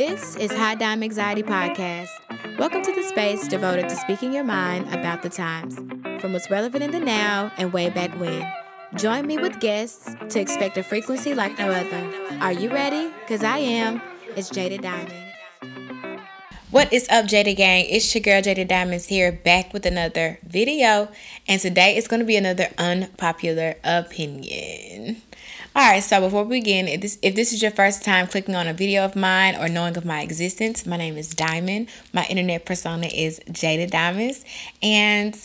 This is High Dime Anxiety Podcast. Welcome to the space devoted to speaking your mind about the times, from what's relevant in the now and way back when. Join me with guests to expect a frequency like no other. Are you ready? Because I am. It's Jada Diamond. What is up, Jada Gang? It's your girl Jaded Diamonds here, back with another video. And today is going to be another unpopular opinion. Alright, so before we begin, if this, if this is your first time clicking on a video of mine or knowing of my existence, my name is Diamond. My internet persona is Jaded Diamonds. And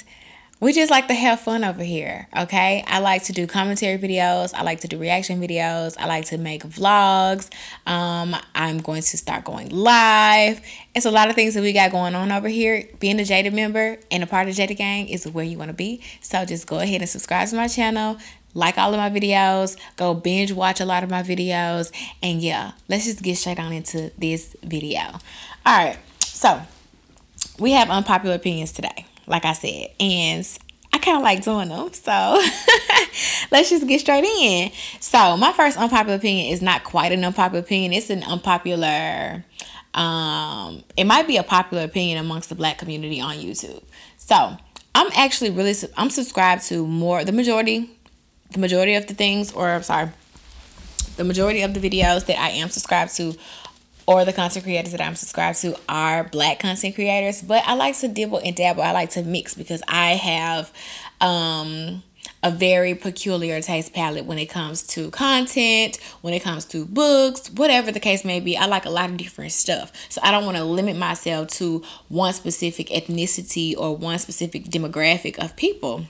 we just like to have fun over here, okay? I like to do commentary videos. I like to do reaction videos. I like to make vlogs. Um, I'm going to start going live. It's a lot of things that we got going on over here. Being a Jaded member and a part of Jaded Gang is where you want to be. So just go ahead and subscribe to my channel like all of my videos, go binge watch a lot of my videos, and yeah, let's just get straight on into this video. All right, so we have unpopular opinions today, like I said, and I kind of like doing them, so let's just get straight in. So, my first unpopular opinion is not quite an unpopular opinion, it's an unpopular. Um, it might be a popular opinion amongst the black community on YouTube. So, I'm actually really I'm subscribed to more the majority the majority of the things, or I'm sorry, the majority of the videos that I am subscribed to or the content creators that I'm subscribed to are black content creators, but I like to dibble and dabble. I like to mix because I have um a very peculiar taste palette when it comes to content, when it comes to books, whatever the case may be. I like a lot of different stuff. So I don't want to limit myself to one specific ethnicity or one specific demographic of people.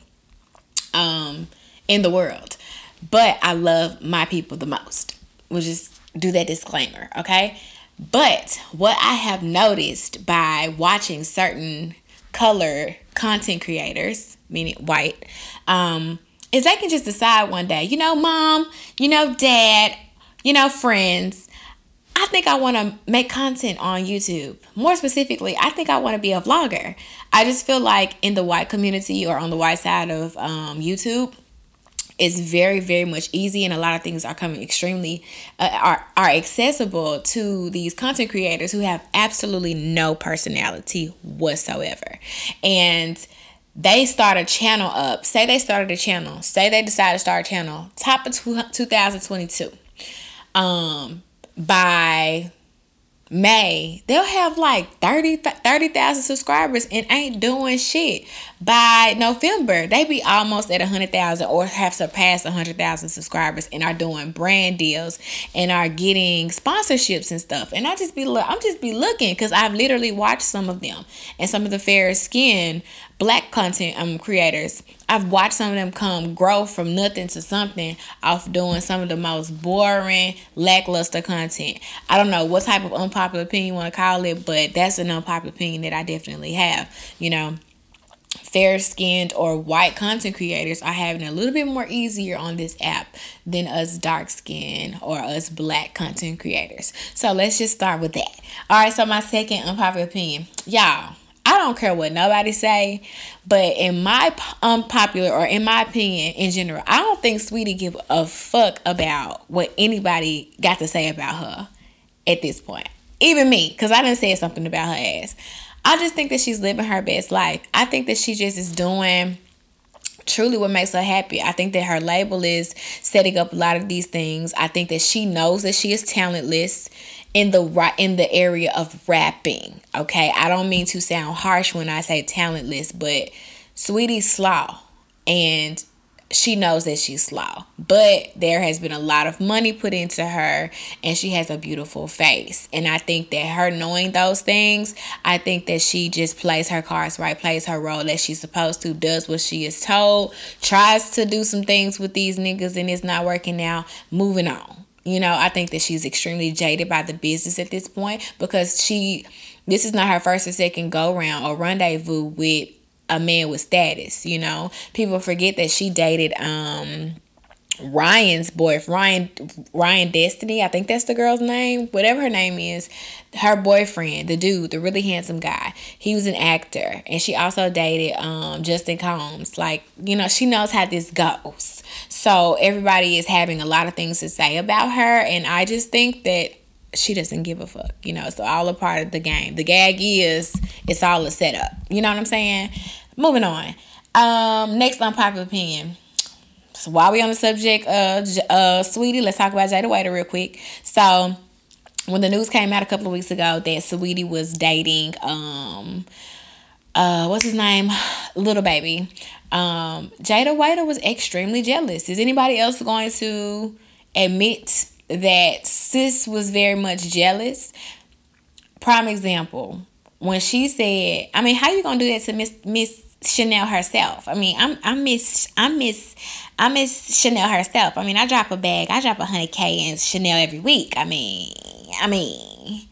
Um in the world. But I love my people the most. We'll just do that disclaimer, okay? But what I have noticed by watching certain color content creators, meaning white, um, is they can just decide one day, you know, mom, you know, dad, you know, friends, I think I want to make content on YouTube. More specifically, I think I want to be a vlogger. I just feel like in the white community or on the white side of um, YouTube, it's very very much easy and a lot of things are coming extremely uh, are are accessible to these content creators who have absolutely no personality whatsoever. And they start a channel up. Say they started a channel. Say they decide to start a channel. Top of 2022 um by May, they'll have like 30,000 30, subscribers and ain't doing shit. By November, they be almost at 100,000 or have surpassed 100,000 subscribers and are doing brand deals and are getting sponsorships and stuff. And I just be I'm just be looking cuz I've literally watched some of them and some of the fair skin black content um creators. I've watched some of them come grow from nothing to something off doing some of the most boring, lackluster content. I don't know what type of unpopular opinion you want to call it, but that's an unpopular opinion that I definitely have. You know, fair skinned or white content creators are having a little bit more easier on this app than us dark skinned or us black content creators. So let's just start with that. All right, so my second unpopular opinion. Y'all I don't care what nobody say, but in my unpopular or in my opinion in general, I don't think Saweetie give a fuck about what anybody got to say about her at this point. Even me, because I didn't say something about her ass. I just think that she's living her best life. I think that she just is doing truly what makes her happy. I think that her label is setting up a lot of these things. I think that she knows that she is talentless in the in the area of rapping. Okay, I don't mean to sound harsh when I say talentless, but Saweetie slaw, and she knows that she's slow, But there has been a lot of money put into her, and she has a beautiful face. And I think that her knowing those things, I think that she just plays her cards right, plays her role that she's supposed to, does what she is told, tries to do some things with these niggas, and it's not working out. Moving on you know, I think that she's extremely jaded by the business at this point because she, this is not her first or second go round or rendezvous with a man with status. You know, people forget that she dated um Ryan's boyfriend, Ryan Ryan Destiny, I think that's the girl's name, whatever her name is, her boyfriend, the dude, the really handsome guy. He was an actor, and she also dated um Justin Combs. Like you know, she knows how this goes. So everybody is having a lot of things to say about her, and I just think that she doesn't give a fuck. You know, it's all a part of the game. The gag is it's all a setup. You know what I'm saying? Moving on. Um, next unpopular opinion. So while we on the subject of uh, Saweetie, let's talk about Jayda Wayda real quick. So when the news came out a couple of weeks ago that Saweetie was dating um uh what's his name Lil Baby um Jayda Wayda was extremely jealous is anybody else going to admit that sis was very much jealous. Prime example when she said i mean how you gonna do that to miss miss chanel herself? I mean i'm i miss i miss i miss chanel herself. I mean i drop a bag i drop a hundred k in chanel every week. I mean i mean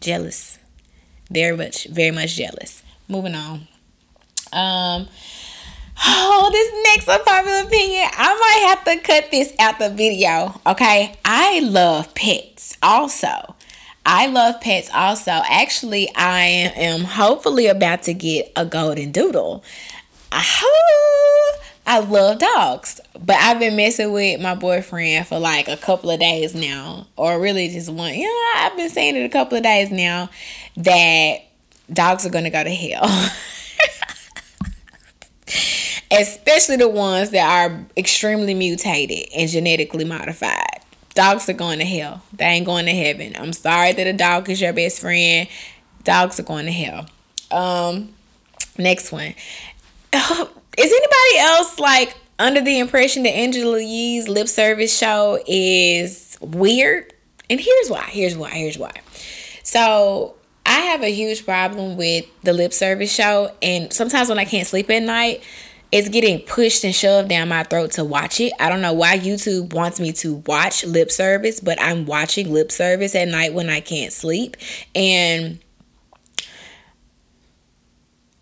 jealous. Very much very much jealous. Moving on. Um Oh, this next unpopular opinion, I might have to cut this out the video. Okay. I love pets also. I love pets also. Actually, I am hopefully about to get a golden doodle. I love dogs, but I've been messing with my boyfriend for like a couple of days now, or really just one. Yeah, I've been saying it a couple of days now that dogs are gonna go to hell. especially the ones that are extremely mutated and genetically modified. Dogs are going to hell. They ain't going to heaven. I'm sorry that a dog is your best friend. Dogs are going to hell. Um, next one. Is anybody else like under the impression that Angela Yee's lip service show is weird? And here's why. Here's why. Here's why. So I have a huge problem with the lip service show, and sometimes when I can't sleep at night, it's getting pushed and shoved down my throat to watch it. I don't know why YouTube wants me to watch lip service, but I'm watching lip service at night when I can't sleep. And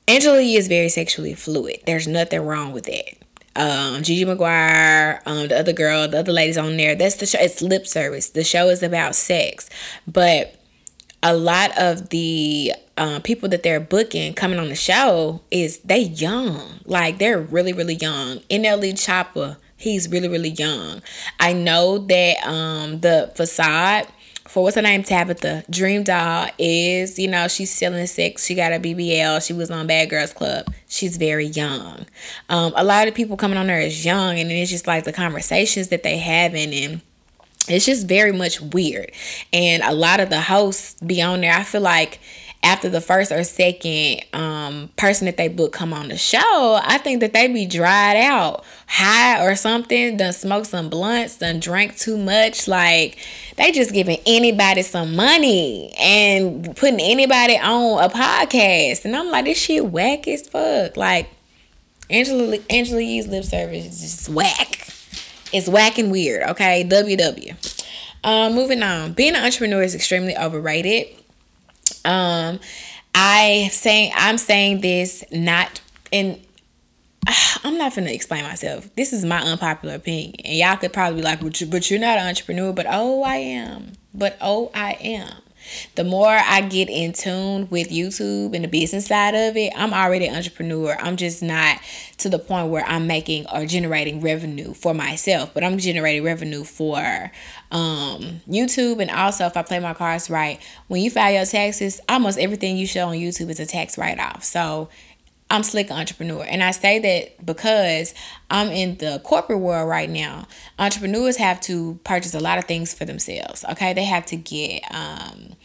Angela Yee is very sexually fluid. There's nothing wrong with that. Um, Gigi Maguire, um, the other girl, the other ladies on there. That's the show. It's lip service. The show is about sex, but a lot of the uh, people that they're booking coming on the show is they young. Like they're really really young. NLE Choppa he's really really young. I know that um the facade for what's her name? Tabitha Dream Doll is you know she's selling sex she got a BBL she was on Bad Girls Club. She's very young. Um a lot of people coming on there is young and it's just like the conversations that they having and it's just very much weird. And a lot of the hosts be on there. I feel like after the first or second um, person that they book come on the show, I think that they be dried out, high or something, done smoke some blunts, done drank too much. Like they just giving anybody some money and putting anybody on a podcast. And I'm like, this shit whack as fuck. Like Angela Angela Yee's lip service is just whack. It's whack and weird, okay? WW. Um, moving on. Being an entrepreneur is extremely overrated. Um, I saying I'm saying this not in I'm not gonna explain myself. This is my unpopular opinion, and y'all could probably be like, "But you're not an entrepreneur." But oh, I am. But oh, I am. The more I get in tune with YouTube and the business side of it, I'm already an entrepreneur. I'm just not to the point where I'm making or generating revenue for myself, but I'm generating revenue for um, YouTube. And also, if I play my cards right, when you file your taxes, almost everything you show on YouTube is a tax write off. So I'm slick entrepreneur. And I say that because I'm in the corporate world right now. Entrepreneurs have to purchase a lot of things for themselves. Okay. They have to get um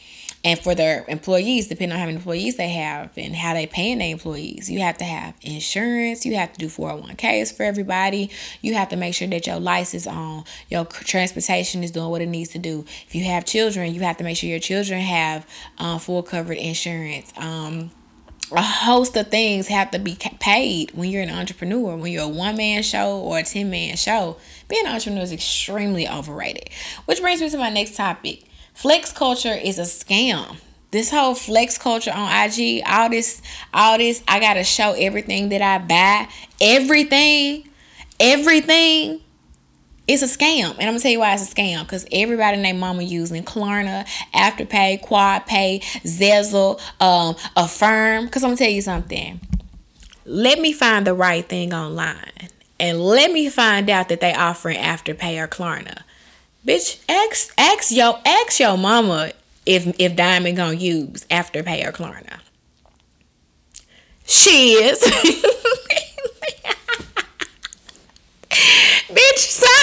and for their employees, depending on how many employees they have and how they paying their employees, you have to have insurance. You have to do 401ks for everybody. You have to make sure that your license on your transportation is doing what it needs to do. If you have children, you have to make sure your children have um, full covered insurance. Um, a host of things have to be paid when you're an entrepreneur. When you're a one man show or a 10 man show, being an entrepreneur is extremely overrated. Which brings me to my next topic flex culture is a scam. This whole flex culture on IG, all this, all this, I gotta show everything that I buy, everything, everything it's a scam. And I'm gonna tell you why it's a scam. Because everybody named mama using Klarna, Afterpay, QuadPay, Sezzle, um, Affirm. Because I'm gonna tell you something. Let me find the right thing online. And let me find out that they offering Afterpay or Klarna. Bitch, ask ask yo ask yo mama if if Diamond gonna use Afterpay or Klarna. She is. Bitch, sign.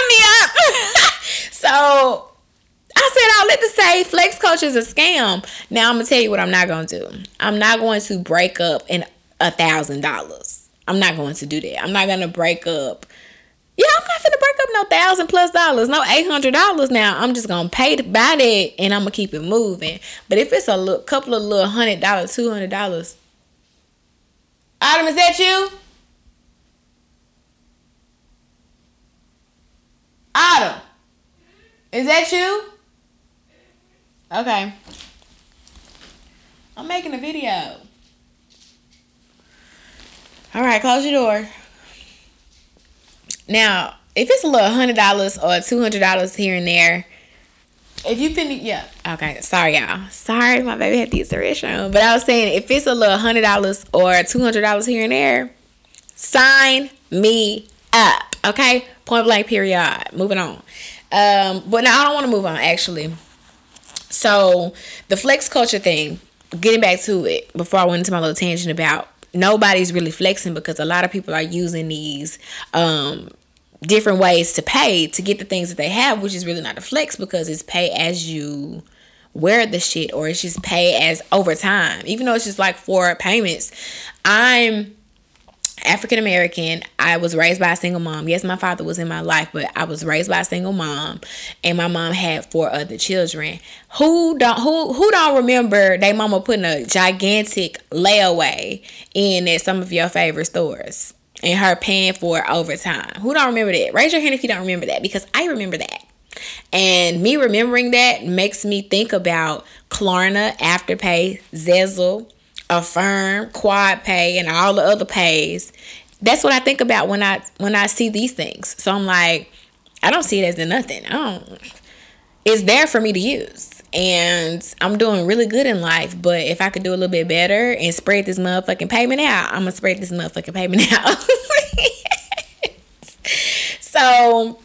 So I said all let to say flex coach is a scam. Now I'm gonna tell you what I'm not gonna do. I'm not going to break up in a thousand dollars. I'm not going to do that. I'm not gonna break up. Yeah, I'm not gonna break up no thousand plus dollars, no eight hundred dollars. Now I'm just gonna pay to buy that, and I'm gonna keep it moving. But if it's a little, couple of little hundred dollars, two hundred dollars, Adam, is that you? Adam, is that you? Okay. I'm making a video. All right, close your door. Now, if it's a little hundred dollars or two hundred dollars here and there, if you finish, yeah. Okay, sorry y'all. Sorry, my baby had to use the restroom. But I was saying, if it's a little hundred dollars or two hundred dollars here and there, sign me up. Okay, point blank. Period. Moving on. Um, but now I don't want to move on actually. So the flex culture thing. Getting back to it before I went into my little tangent about nobody's really flexing because a lot of people are using these um, different ways to pay to get the things that they have, which is really not a flex because it's pay as you wear the shit or it's just pay as over time. Even though it's just like four payments. I'm African American. I was raised by a single mom. Yes, my father was in my life, but I was raised by a single mom, and my mom had four other children. Who don't who who don't remember they mama putting a gigantic layaway in at some of your favorite stores and her paying for it over time? Who don't remember that? Raise your hand if you don't remember that because I remember that. And me remembering that makes me think about Klarna, Afterpay, Sezzle Affirm, Quad Pay, and all the other pays. That's what I think about when I when I see these things. So I'm like, I don't see it as nothing. I don't. It's there for me to use, and I'm doing really good in life. But if I could do a little bit better and spread this motherfucking payment out, I'm gonna spread this motherfucking payment out. so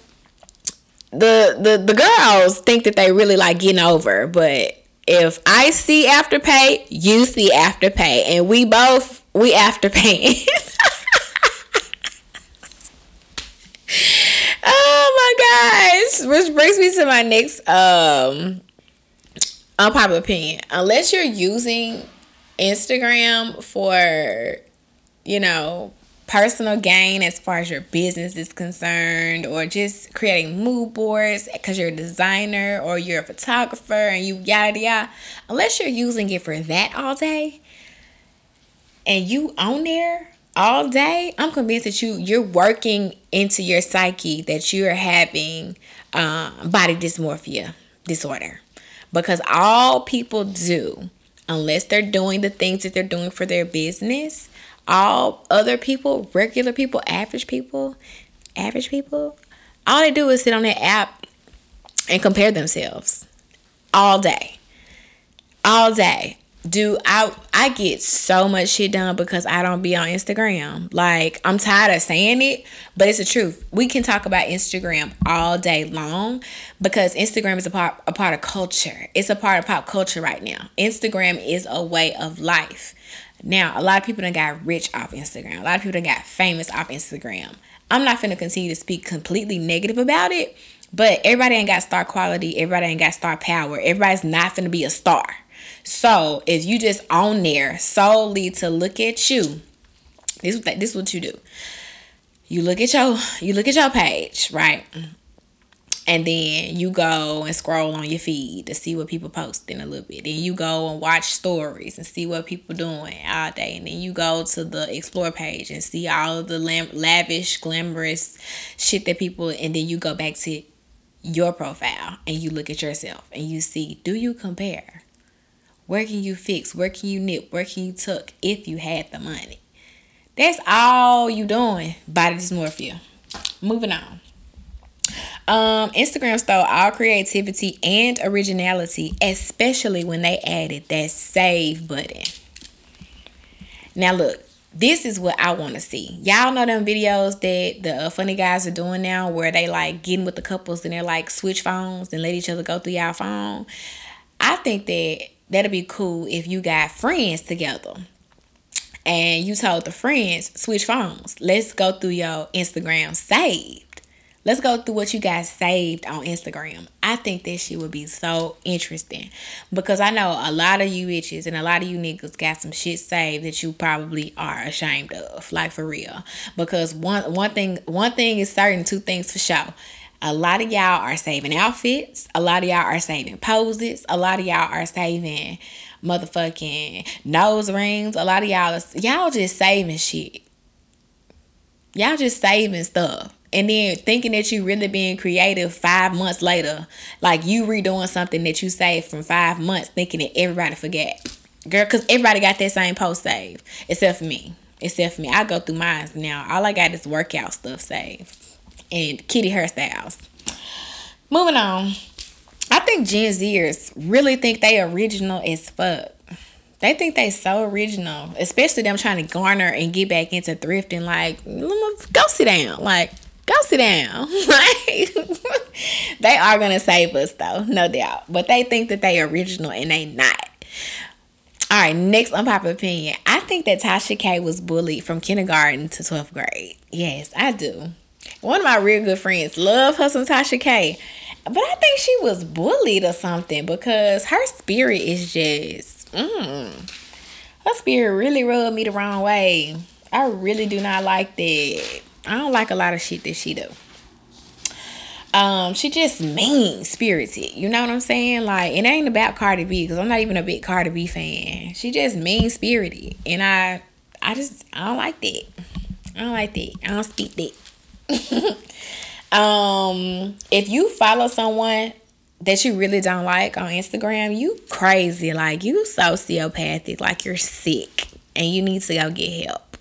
the the the girls think that they really like getting over, but if I see afterpay, you see afterpay, and we both we afterpay. oh my gosh! Which brings me to my next um unpopular opinion. Unless you're using Instagram for, you know, personal gain as far as your business is concerned or just creating mood boards because you're a designer or you're a photographer and you yada yada unless you're using it for that all day and you on there all day i'm convinced that you you're working into your psyche that you're having um, body dysmorphia disorder. Because all people do unless they're doing the things that they're doing for their business all other people, regular people, average people, average people, all they do is sit on that app and compare themselves all day. All day. Do I I get so much shit done because I don't be on Instagram. Like I'm tired of saying it, but it's the truth. We can talk about Instagram all day long because Instagram is a part a part of culture. It's a part of pop culture right now. Instagram is a way of life. Now, a lot of people done got rich off Instagram. A lot of people done got famous off Instagram. I'm not gonna continue to speak completely negative about it, but everybody ain't got star quality. Everybody ain't got star power. Everybody's not gonna be a star. So if you just on there solely to look at you, this this is what you do. You look at your you look at your page, right? And then you go and scroll on your feed to see what people posting a little bit. Then you go and watch stories and see what people doing all day. And then you go to the explore page and see all the lavish, glamorous shit that people. And then you go back to your profile and you look at yourself and you see do you compare? Where can you fix? Where can you nip? Where can you tuck if you had the money? That's all you doing. Body dysmorphia. Moving on. Um, Instagram stole all creativity and originality, especially when they added that save button. Now, look, this is what I want to see. Y'all know them videos that the uh, funny guys are doing now where they like getting with the couples and they're like switch phones and let each other go through y'all phone. I think that that'll be cool if you got friends together and you told the friends switch phones. Let's go through your Instagram saved. Let's go through what you guys saved on Instagram. I think that shit would be so interesting because I know a lot of you bitches and a lot of you niggas got some shit saved that you probably are ashamed of, like for real. Because one one thing one thing is certain, two things for sure. A lot of y'all are saving outfits. A lot of y'all are saving poses. A lot of y'all are saving motherfucking nose rings. A lot of y'all y'all just saving shit. Y'all just saving stuff and then thinking that you really being creative five months later, like you redoing something that you saved from five months, thinking that everybody forget, girl, because everybody got that same post saved except for me. Except for me, I go through mine now. All I got is workout stuff saved and kitty hairstyles. Moving on, I think Gen Zers really think they original as fuck. They think they so original, especially them trying to garner and get back into thrifting. Like, go sit down. Like, go sit down. they are gonna save us though, no doubt. But they think that they original and they not. All right, next unpopular opinion. I think that Tasha K was bullied from kindergarten to 12th grade. Yes, I do. One of my real good friends love her some Tasha K. But I think she was bullied or something because her spirit is just, mm, her spirit really rubbed me the wrong way. I really do not like that. I don't like a lot of shit that she do. Um, she just mean spirited. You know what I'm saying? Like, it ain't about Cardi B because I'm not even a big Cardi B fan. She just mean spirited, and I, I just I don't like that. I don't like that. I don't speak that. um, if you follow someone that you really don't like on Instagram, you crazy. Like you sociopathic. Like you're sick, and you need to go get help.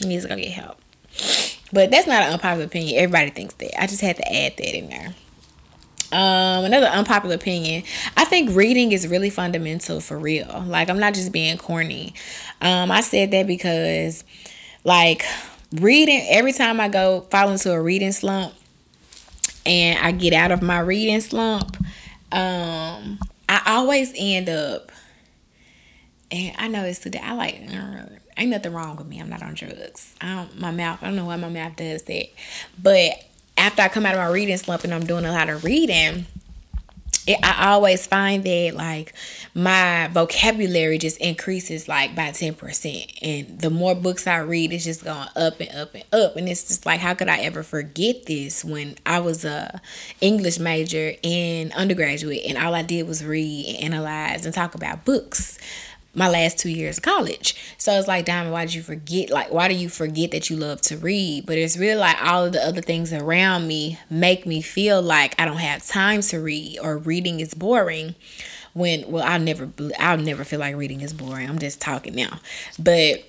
You need to go get help. But that's not an unpopular opinion. Everybody thinks that. I just had to add that in there. Um, another unpopular opinion. I think reading is really fundamental for real. Like I'm not just being corny. Um, I said that because like reading every time I go fall into a reading slump and I get out of my reading slump, um, I always end up and I know it's today. I like ain't nothing wrong with me. I'm not on drugs. I don't my mouth. I don't know why my mouth does that. But after I come out of my reading slump and I'm doing a lot of reading, it, I always find that like my vocabulary just increases like by 10% and the more books I read it's just going up and up and up and it's just like how could I ever forget this when I was a English major in undergraduate and all I did was read and analyze and talk about books my last two years of college. So it's like, Diamond, why did you forget? Like, why do you forget that you love to read? But it's really like all of the other things around me make me feel like I don't have time to read or reading is boring. When well, I'll never I'll never feel like reading is boring. I'm just talking now, but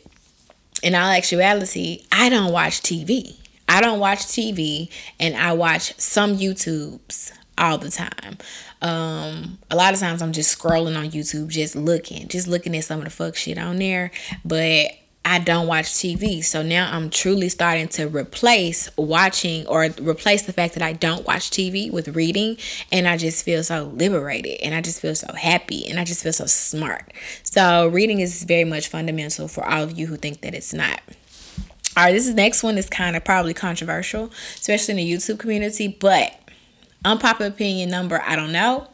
in all actuality, I don't watch TV. I don't watch TV, and I watch some YouTubes all the time. Um, a lot of times I'm just scrolling on YouTube, just looking, just looking at some of the fuck shit on there. But I don't watch TV. So now I'm truly starting to replace watching or replace the fact that I don't watch TV with reading. And I just feel so liberated and I just feel so happy and I just feel so smart. So reading is very much fundamental for all of you who think that it's not. All right, this next one is kind of probably controversial, especially in the YouTube community, but Unpopular opinion number, I don't know.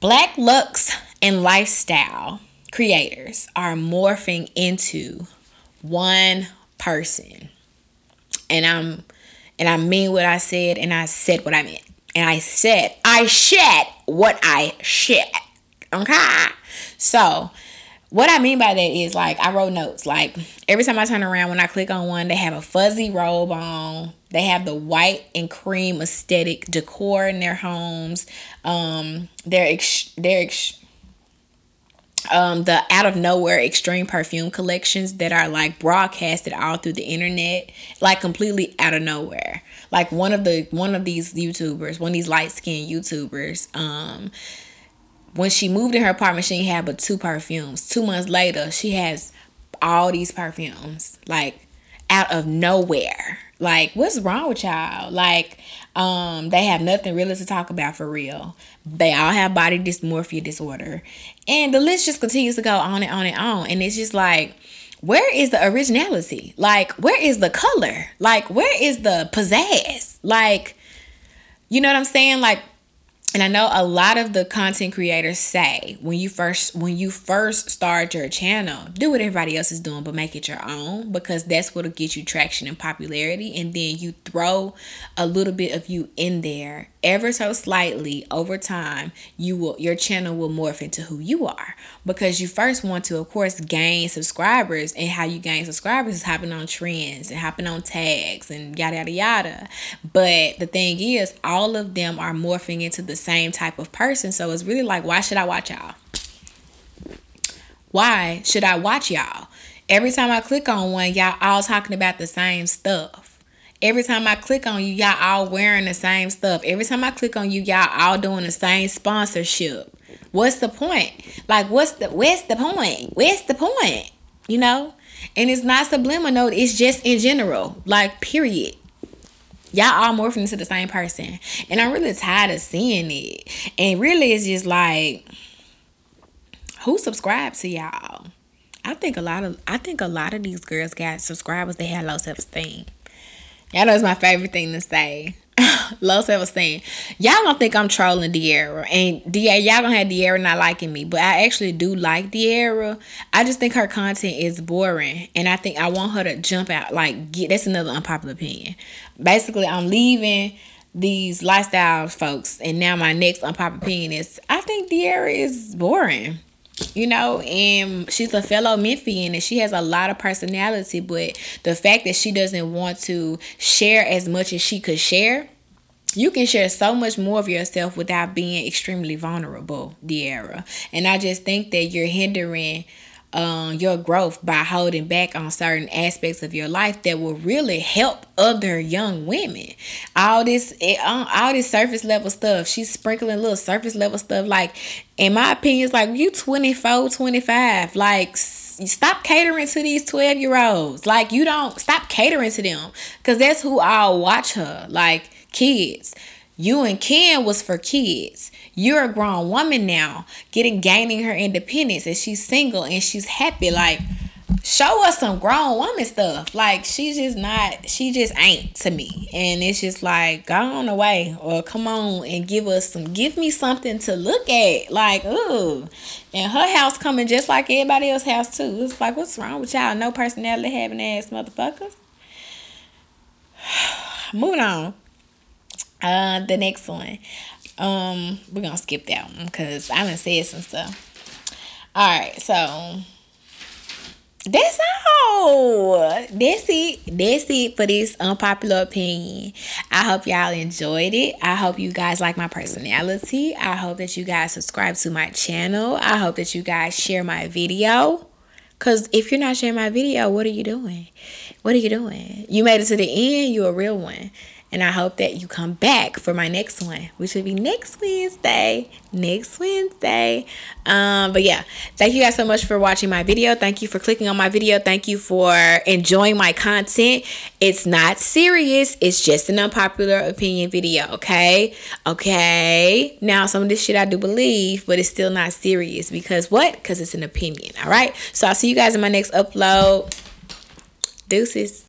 Black looks and lifestyle creators are morphing into one person. And I'm and I mean what I said and I said what I meant. And I said I shed what I shed. Okay? So what I mean by that is like I wrote notes. Like every time I turn around, when I click on one, they have a fuzzy robe on. They have the white and cream aesthetic decor in their homes. Um, they're ex- they're ex- um the out of nowhere extreme perfume collections that are like broadcasted all through the internet, like completely out of nowhere. Like one of the one of these YouTubers, one of these light skinned YouTubers, um when she moved in her apartment, she had but two perfumes. Two months later, she has all these perfumes like out of nowhere. Like, what's wrong with y'all? Like, um, they have nothing really to talk about for real. They all have body dysmorphia disorder. And the list just continues to go on and on and on. And it's just like, where is the originality? Like, where is the color? Like, where is the pizzazz? Like, you know what I'm saying? Like, and I know a lot of the content creators say when you first when you first start your channel, do what everybody else is doing, but make it your own because that's what'll get you traction and popularity. And then you throw a little bit of you in there ever so slightly over time, you will your channel will morph into who you are because you first want to, of course, gain subscribers. And how you gain subscribers is hopping on trends and hopping on tags and yada yada yada. But the thing is, all of them are morphing into the same type of person. So it's really like, why should I watch y'all? Why should I watch y'all? Every time I click on one, y'all all talking about the same stuff. Every time I click on you, y'all all wearing the same stuff. Every time I click on you, y'all all doing the same sponsorship. What's the point? Like, what's the where's the point? Where's the point? You know? And it's not subliminal, it's just in general. Like, period. Y'all all morphing into the same person. And I'm really tired of seeing it. And really it's just like who subscribed to y'all? I think a lot of I think a lot of these girls got subscribers they had low self esteem. Y'all know it's my favorite thing to say. Low self esteem. Y'all gonna think I'm trolling De'arra. And De'arra, y'all gonna have De'arra not liking me. But I actually do like De'arra. I just think her content is boring. And I think I want her to jump out. Like, get that's another unpopular opinion. Basically, I'm leaving these lifestyle folks. And now my next unpopular opinion is I think De'arra is boring you know, and she's a fellow Memphian and she has a lot of personality, but the fact that she doesn't want to share as much as she could share, you can share so much more of yourself without being extremely vulnerable, De'arra. And I just think that you're hindering um, your growth by holding back on certain aspects of your life that will really help other young women. All this, eh, uh, all this surface level stuff. She's sprinkling little surface level stuff. Like, in my opinion, it's like you 24, 25. Like, stop catering to these 12 year olds. Like, you don't stop catering to them because that's who I'll watch her. Like, kids. You and Ken was for kids. You're a grown woman now, getting gaining her independence, and she's single and she's happy. Like, show us some grown woman stuff. Like, she's just not, she just ain't to me. And it's just like, go on away or come on and give us some, give me something to look at. Like, ooh. And her house coming just like everybody else's house, too. It's like, what's wrong with y'all? No personality having ass motherfuckers. Moving on. Uh, the next one. Um, we're gonna skip that one because I done said some stuff. All right, so that's all. That's it. That's it for this unpopular opinion. I hope y'all enjoyed it. I hope you guys like my personality. I hope that you guys subscribe to my channel. I hope that you guys share my video. Cause if you're not sharing my video, what are you doing? What are you doing? You made it to the end, you're a real one. And I hope that you come back for my next one, which will be next Wednesday. Next Wednesday. Um, but yeah, thank you guys so much for watching my video. Thank you for clicking on my video. Thank you for enjoying my content. It's not serious, it's just an unpopular opinion video, okay? Okay. Now, some of this shit I do believe, but it's still not serious because what? Because it's an opinion, all right? So I'll see you guys in my next upload. Deuces.